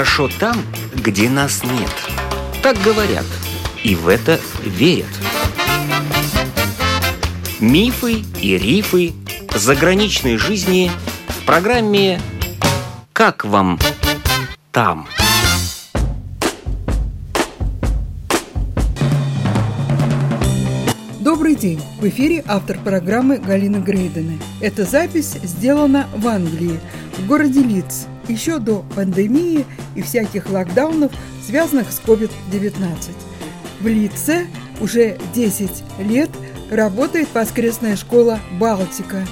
Хорошо там, где нас нет. Так говорят, и в это верят. Мифы и рифы заграничной жизни в программе «Как вам там?». Добрый день! В эфире автор программы Галина Грейдена. Эта запись сделана в Англии, в городе Лидс, еще до пандемии и всяких локдаунов, связанных с COVID-19. В Лидсе уже 10 лет работает воскресная школа «Балтика».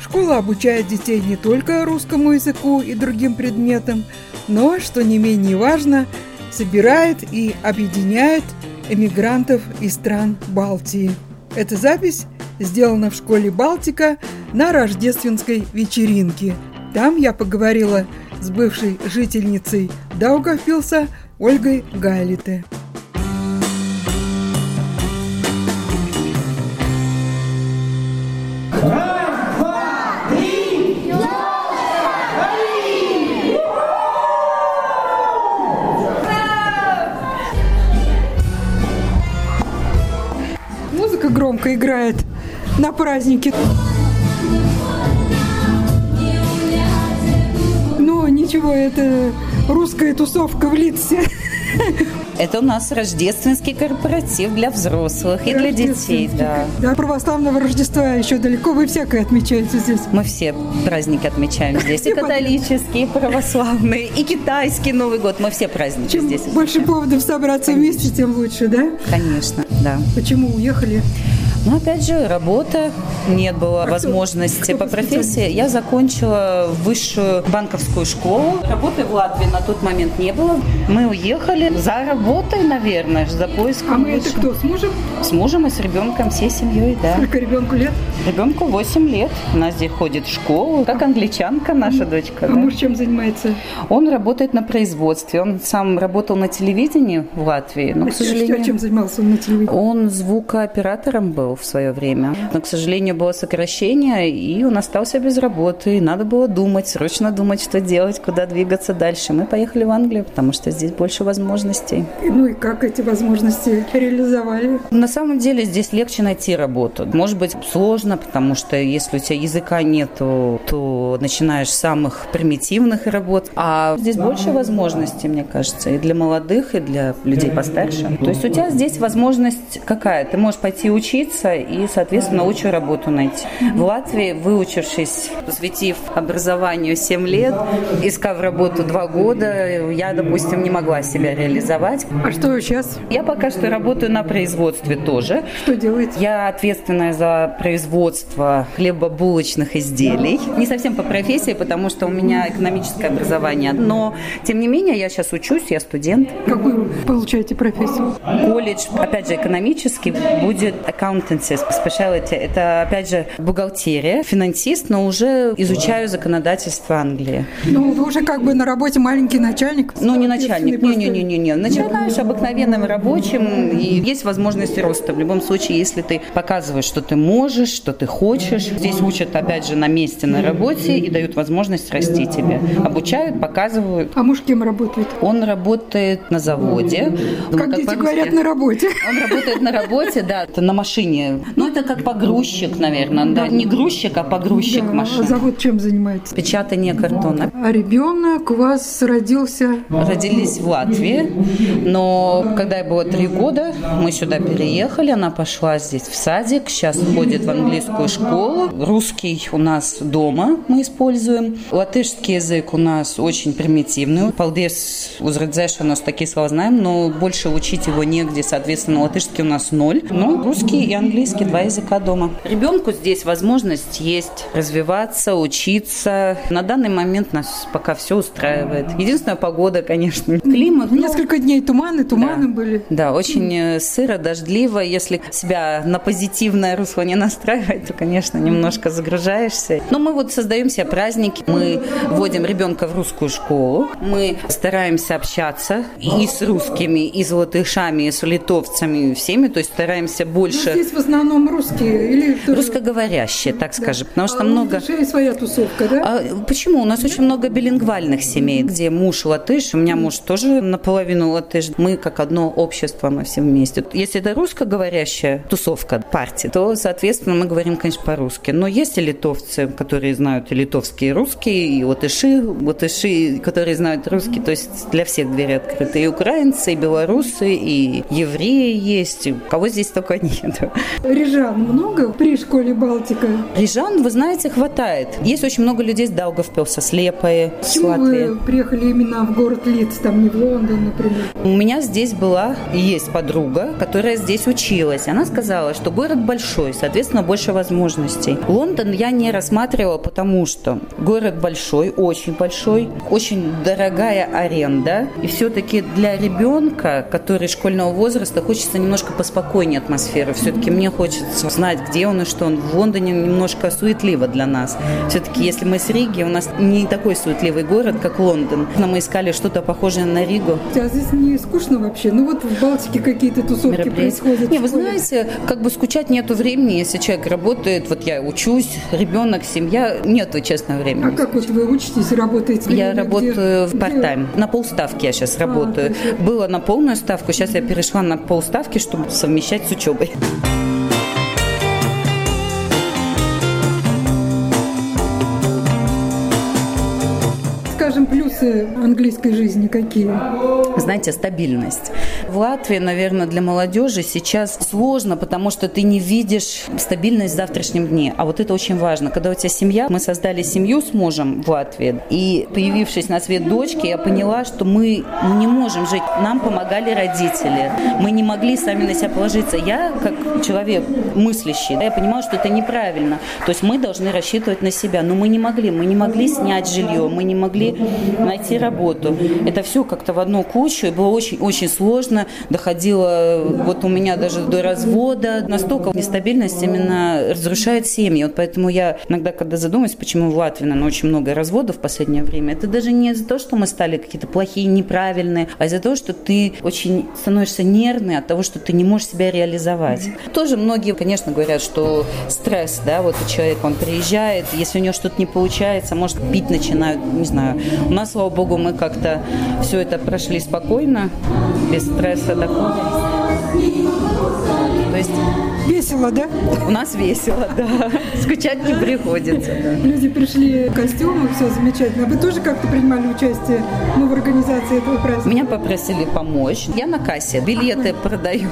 Школа обучает детей не только русскому языку и другим предметам, но, что не менее важно, собирает и объединяет эмигрантов из стран Балтии. Эта запись сделана в школе «Балтика» на рождественской вечеринке. Там я поговорила с бывшей жительницей Даугавпилса Ольгой Гайлите. громко играет на празднике. Ничего, это русская тусовка в Литсе. Это у нас рождественский корпоратив для взрослых и для детей, да. Да, православного Рождества еще далеко, вы всякое отмечаете здесь. Мы все праздники отмечаем здесь, и католические, и православные, и китайский Новый год, мы все праздники Чем здесь. больше поводов собраться Конечно. вместе, тем лучше, да? Конечно, да. Почему уехали? Ну, опять же, работа, нет было а возможности по профессии. Я закончила высшую банковскую школу. Работы в Латвии на тот момент не было. Мы уехали за работой, наверное, за поиском. А мы это кто, с мужем? С мужем и с ребенком, всей семьей, да. Сколько ребенку лет? Ребенку 8 лет. Она здесь ходит в школу, как англичанка наша ну, дочка. А да. муж чем занимается? Он работает на производстве. Он сам работал на телевидении в Латвии, но, а к сожалению... А чем занимался он на телевидении? Он звукооператором был в свое время. Но, к сожалению, было сокращение, и он остался без работы. И надо было думать, срочно думать, что делать, куда двигаться дальше. Мы поехали в Англию, потому что здесь больше возможностей. Ну и как эти возможности реализовали? На самом деле здесь легче найти работу. Может быть, сложно, потому что если у тебя языка нету, то начинаешь с самых примитивных работ. А здесь больше возможностей, мне кажется, и для молодых, и для людей постарше. То есть у тебя здесь возможность какая? Ты можешь пойти учиться и, соответственно, лучшую работу найти. В Латвии, выучившись, посвятив образованию 7 лет, искав работу 2 года, я, допустим, не могла себя реализовать. А что сейчас? Я пока что работаю на производстве тоже. Что делаете? Я ответственная за производство хлебобулочных изделий. Не совсем по профессии, потому что у меня экономическое образование. Но, тем не менее, я сейчас учусь, я студент. Какую получаете профессию? Колледж, опять же, экономический, будет accountancy specialty. Это, опять же, бухгалтерия, финансист, но уже изучаю законодательство Англии. Ну, вы уже как бы на работе маленький начальник? Ну, не начальник, не-не-не-не. Начинаешь обыкновенным рабочим, и есть возможность роста. В любом случае, если ты показываешь, что ты можешь, что ты хочешь, здесь учат, опять же, на месте, на работе, и дают возможность расти тебе. Обучают, показывают. А муж кем работает? Он работает на заводе. Как, как дети говорят, на работе. Он работает на работе, да, на машине. Ну, это как погрузчик, наверное, да. Не грузчик, а погрузчик да. машин. А завод чем занимается? Печатание картона. А ребенок у вас родился? Родились в Латвии, но когда я была три года, мы сюда переехали, она пошла здесь в садик, сейчас ходит в английскую школу. Русский у нас дома мы используем. Латышский язык у нас очень примитивный. Paldies uzredzēšanos, у нас такие слова знаем, но больше учить его негде, соответственно, латышский у нас ноль. Но русский и английский два языка дома. Ребенку здесь возможность есть развиваться, учиться. На данный момент нас пока все устраивает. Единственная погода, конечно. Климат. Ну, Несколько дней туманы, туманы да. были. Да, очень э, сыро, дождливо. Если себя на позитивное русло не настраивать, то, конечно, немножко загружаешься. Но мы вот создаем себе праздники. Мы вводим ребенка в русскую школу. Мы стараемся общаться и с русскими, и с латышами, и с литовцами, и всеми. То есть стараемся больше... Ну, здесь в основном русские или русскоговорящие, так да. скажем, потому что а много. У своя тусовка, да? А, почему? У нас очень много билингвальных семей, где муж латыш, у меня муж тоже наполовину латыш. Мы как одно общество, мы все вместе. Если это русскоговорящая тусовка партии, то, соответственно, мы говорим, конечно, по-русски. Но есть и литовцы, которые знают и литовские, и русские, и латыши, латыши, которые знают русский. То есть для всех двери открыты. И украинцы, и белорусы, и евреи есть. Кого здесь только нет. Рижан много при школе Балтика? Рижан, вы знаете, хватает. Есть очень много людей с Даугавпилса, с Лепой, с Латвии. вы приехали именно в город Лиц, там не в Лондон, например? У меня здесь была и есть подруга, которая здесь училась. Она сказала, что город большой, соответственно, больше возможностей. Лондон я не рассматривала, потому что город большой, очень большой, очень дорогая аренда. И все-таки для ребенка, который школьного возраста, хочется немножко поспокойнее атмосферы. Все-таки мне хочется знать, где он и что он. В Лондоне немножко суетливо для нас. Все-таки, если мы с Риги, у нас не такой суетливый город, как Лондон. Но мы искали что-то похожее на Ригу. А здесь не скучно вообще? Ну вот в Балтике какие-то тусовки происходят. Не, вы знаете, как бы скучать нету времени, если человек работает, вот я учусь, ребенок, семья, нету, честно, времени. А как вот вы учитесь работаете? Я работаю где? в парт-тайм. На полставки я сейчас а, работаю. Было на полную ставку, сейчас я перешла на полставки, чтобы совмещать с учебой. Плюсы английской жизни какие? Знаете, стабильность. В Латвии, наверное, для молодежи сейчас сложно, потому что ты не видишь стабильность в завтрашнем дне. А вот это очень важно. Когда у тебя семья, мы создали семью с мужем в Латвии, и появившись на свет дочки, я поняла, что мы не можем жить. Нам помогали родители. Мы не могли сами на себя положиться. Я, как человек мыслящий, я понимала, что это неправильно. То есть мы должны рассчитывать на себя. Но мы не могли. Мы не могли снять жилье, мы не могли найти работу. Это все как-то в одну кучу, и было очень-очень сложно. Доходило вот у меня даже до развода. Настолько нестабильность именно разрушает семьи. Вот поэтому я иногда, когда задумываюсь, почему в Латвии, наверное, очень много разводов в последнее время, это даже не из-за того, что мы стали какие-то плохие, неправильные, а из-за того, что ты очень становишься нервный от того, что ты не можешь себя реализовать. Тоже многие, конечно, говорят, что стресс, да, вот человек, он приезжает, если у него что-то не получается, может, пить начинают, не знаю, у нас, слава богу, мы как-то все это прошли спокойно, без стресса такого. То есть весело, да? У нас весело, да. Скучать не приходится. Люди пришли в костюмах, все замечательно. Вы тоже как-то принимали участие ну, в организации этого праздника? Меня попросили помочь. Я на кассе билеты продаю.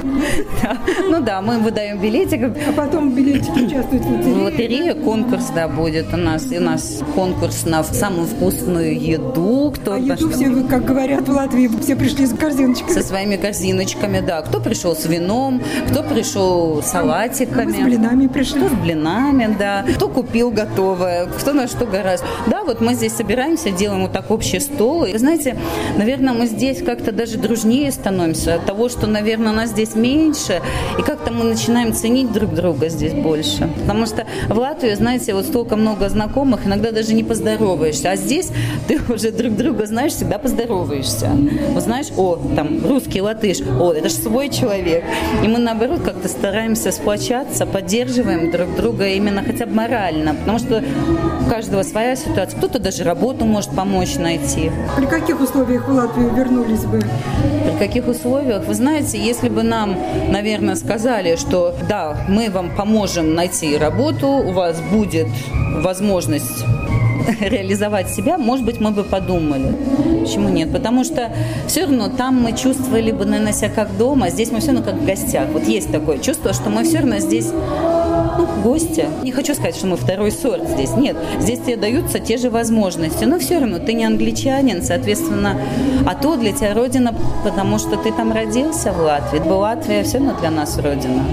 Ну да, мы выдаем билетик. А потом билетики участвуют в лотерее? Лотерея, конкурс, да, будет у нас. И у нас конкурс на самую вкусную еду. Кто а еду все, как говорят в Латвии, все пришли с корзиночками? Со своими корзиночками, да. Кто пришел с вином, кто пришел с салатиками. С блинами пришли. Кто с блинами, да. Кто купил готовое, кто на что гораздо. Да, вот мы здесь собираемся, делаем вот так общий стол. И, знаете, наверное, мы здесь как-то даже дружнее становимся от того, что, наверное, нас здесь меньше. И как-то мы начинаем ценить друг друга здесь больше. Потому что в Латвии, знаете, вот столько много знакомых, иногда даже не поздороваешься. А здесь ты уже друг друга знаешь, всегда поздороваешься. Вот знаешь, о, там, русский, латыш, о, это же свой человек. И мы, наоборот, как-то стараемся сплочаться, поддерживаем друг друга именно хотя бы морально, потому что у каждого своя ситуация. Кто-то даже работу может помочь найти. При каких условиях в Латвию вернулись бы? При каких условиях? Вы знаете, если бы нам, наверное, сказали, что да, мы вам поможем найти работу, у вас будет возможность реализовать себя, может быть, мы бы подумали. Почему нет? Потому что все равно там мы чувствовали бы, наверное, себя как дома, а здесь мы все равно как в гостях. Вот есть такое чувство, что мы все равно здесь ну, гости. Не хочу сказать, что мы второй сорт здесь. Нет, здесь тебе даются те же возможности. Но все равно ты не англичанин, соответственно, а то для тебя родина, потому что ты там родился в Латвии. Латвия все равно для нас родина.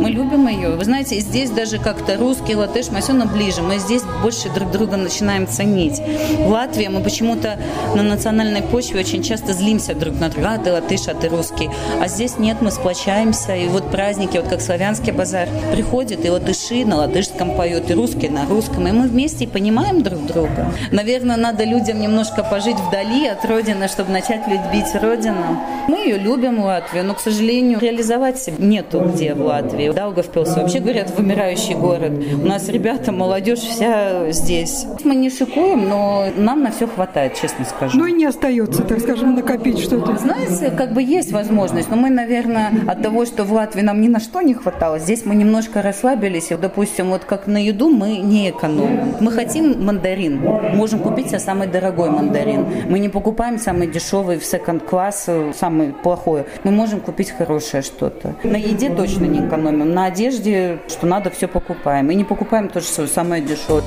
Мы любим ее. Вы знаете, здесь даже как-то русский, латыш, мы все равно ближе. Мы здесь больше друг друга начинаем ценить. В Латвии мы почему-то на национальной почве очень часто злимся друг на друга. А, ты латыш, а ты русский. А здесь нет, мы сплочаемся. И вот праздники, вот как славянский базар, приходит, и вот латыши на латышском поют, и русские на русском. И мы вместе понимаем друг друга. Наверное, надо людям немножко пожить вдали от Родины, чтобы начать любить Родину. Мы ее любим, Латвию, но, к сожалению, реализовать себя нету где в Латвии. Даугавпилс вообще, говорят, вымирающий город. У нас ребята, молодежь вся здесь. Мы не шикуем, но нам на все хватает, честно скажу. Ну и не остается, так скажем, накопить что-то. Знаете, как бы есть возможность, но мы, наверное, от того, что в Латвии нам ни на что не хватало, здесь мы немножко расслабились. И, допустим, вот как на еду мы не экономим. Мы хотим мандарин, можем купить себе самый дорогой мандарин. Мы не покупаем самый дешевый в секонд-класс, самый плохой. Мы можем купить хорошее что-то. На еде точно не экономим. На одежде, что надо, все покупаем. И не покупаем то, что самое дешевое.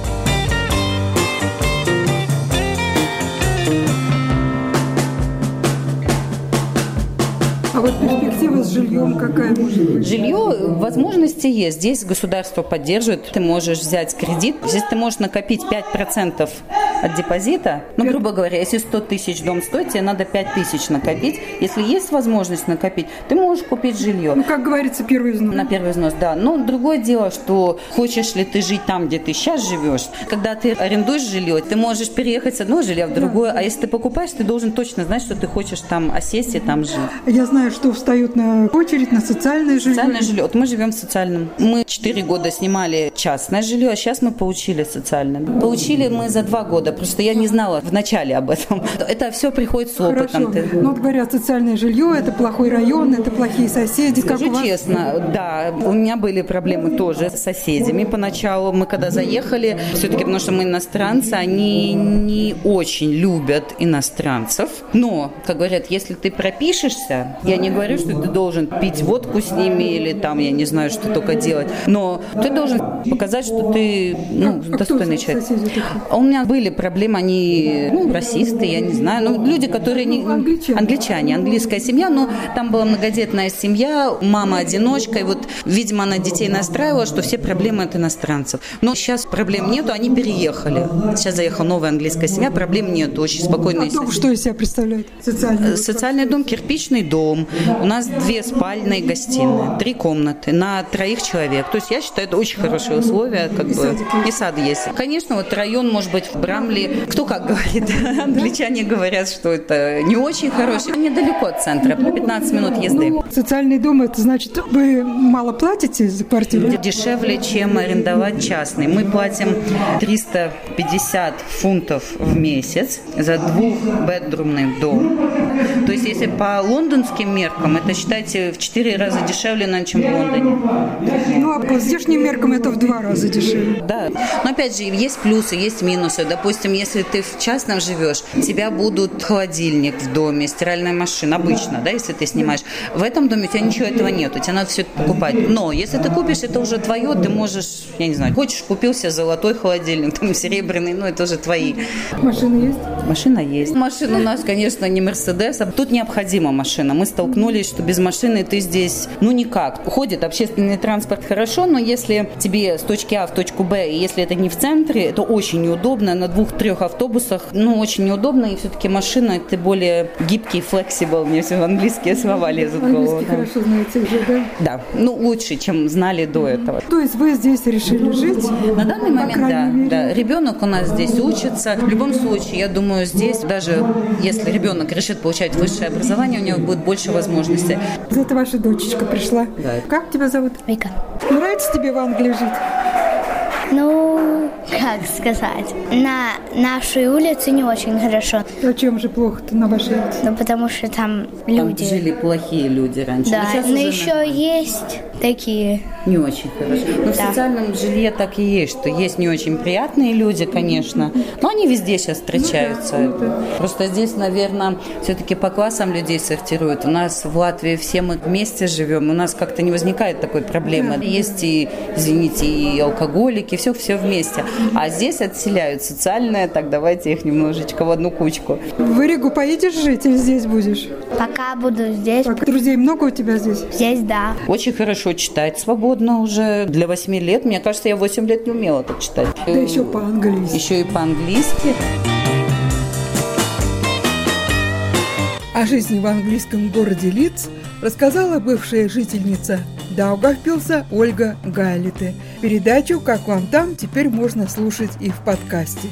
Перспектива с жильем какая? Жилье, возможности есть. Здесь государство поддерживает. Ты можешь взять кредит. Здесь ты можешь накопить 5% от депозита. Ну, грубо говоря, если 100 тысяч дом стоит, тебе надо 5 тысяч накопить. Если есть возможность накопить, ты можешь купить жилье. Ну, как говорится, первый взнос. На первый взнос, да. Но другое дело, что хочешь ли ты жить там, где ты сейчас живешь. Когда ты арендуешь жилье, ты можешь переехать с одного жилья в другое, а если ты покупаешь, ты должен точно знать, что ты хочешь там осесть и там жить. Я знаю, что встают на очередь на социальное жилье. Социальное жилье. Вот мы живем в социальном. Мы 4 года снимали частное жилье, а сейчас мы получили социальное. Получили мы за 2 года. Просто я не знала в начале об этом. Это все приходит с опытом. Хорошо. Ну, вот говорят, социальное жилье – это плохой район, это плохие соседи. Скажу как вас? честно, да, у меня были проблемы тоже с соседями поначалу. Мы когда заехали, все-таки потому что мы иностранцы, они не очень любят иностранцев. Но, как говорят, если ты пропишешься, я не говорю, что ты должен пить водку с ними или там, я не знаю, что только делать, но ты должен показать, что ты ну, достойный человек. А У меня были проблемы, они, ну, расисты, я не знаю, ну, люди, которые не... Ну, англичане. Англичане, английская семья, но там была многодетная семья, мама одиночка, и вот, видимо, она детей настраивала, что все проблемы от иностранцев. Но сейчас проблем нету, они переехали. Сейчас заехала новая английская семья, проблем нету, очень спокойная А дом что из себя представляет? Социальный. Социальный дом, кирпичный дом. У нас две спальные гостиные, три комнаты на троих человек. То есть я считаю, это очень хорошие условия. Как бы. садик. И сад есть. Конечно, вот район, может быть, в Брамли, кто как говорит, англичане говорят, что это не очень хороший. Недалеко от центра, по 15 минут езды. Социальный дом – это значит, вы мало платите за квартиру? Дешевле, чем арендовать частный. Мы платим 350 фунтов в месяц за двухбедрумный дом. То есть, если по лондонским меркам, это, считайте, в 4 раза дешевле, наверное, чем в Лондоне. Ну, а по здешним меркам это в два раза дешевле. Да. Но опять же, есть плюсы, есть минусы. Допустим, если ты в частном живешь, у тебя будут холодильник в доме, стиральная машина, обычно, да, если ты снимаешь. В этом доме у тебя ничего этого нет, тебе надо все это покупать. Но если ты купишь, это уже твое, ты можешь, я не знаю, хочешь, купил себе золотой холодильник, там серебряный, ну это уже твои. Машина есть? Машина есть. Машина у нас, конечно, не Мерседес, а тут необходима машина. Мы столкнулись, что без машины ты здесь, ну, никак. Ходит общественный транспорт хорошо, но если тебе с точки А в точку Б, и если это не в центре, это очень неудобно. На двух-трех автобусах, ну, очень неудобно, и все-таки машина, ты более гибкий, flexible. Мне все английские слова лезут в голову. Да. хорошо знаете уже, да? Да, ну, лучше, чем знали до этого. То есть вы здесь решили жить? На данный момент, да, мере. да. Ребенок у нас здесь учится. В любом случае, я думаю, здесь даже если ребенок решит получать высшее образование, у него будет больше возможностей. Это ваша дочечка пришла. Да. Как тебя зовут? Вика. Нравится тебе в Англии жить? Ну, как сказать, на нашей улице не очень хорошо, А чем же плохо-то на вашей улице? ну потому что там Там люди. жили плохие люди раньше. Да, сейчас но еще нормально. есть такие. не очень хорошо. Но в Да. социальном жилье так и есть, что есть не очень приятные люди, конечно, но они везде сейчас встречаются. Ну да, ну да. Просто здесь, наверное, все-таки по классам людей сортируют. У нас в Латвии все мы вместе живем, у нас как-то не возникает такой проблемы. Есть и, извините, и алкоголики, все, все вместе. А здесь отселяют социальное, так давайте их немножечко в одну кучку. В Ригу поедешь жить или здесь будешь? Пока буду здесь, Так, друзей много у тебя здесь? здесь да. Очень хорошо читать свободно уже для 8 лет. Мне кажется, я 8 лет не умела так читать. Да еще по-английски. Еще и по-английски. О жизни в английском городе Лидс рассказала бывшая жительница Даугавпилса Ольга Гайлите. Передачу «Как вам там» теперь можно слушать и в подкасте.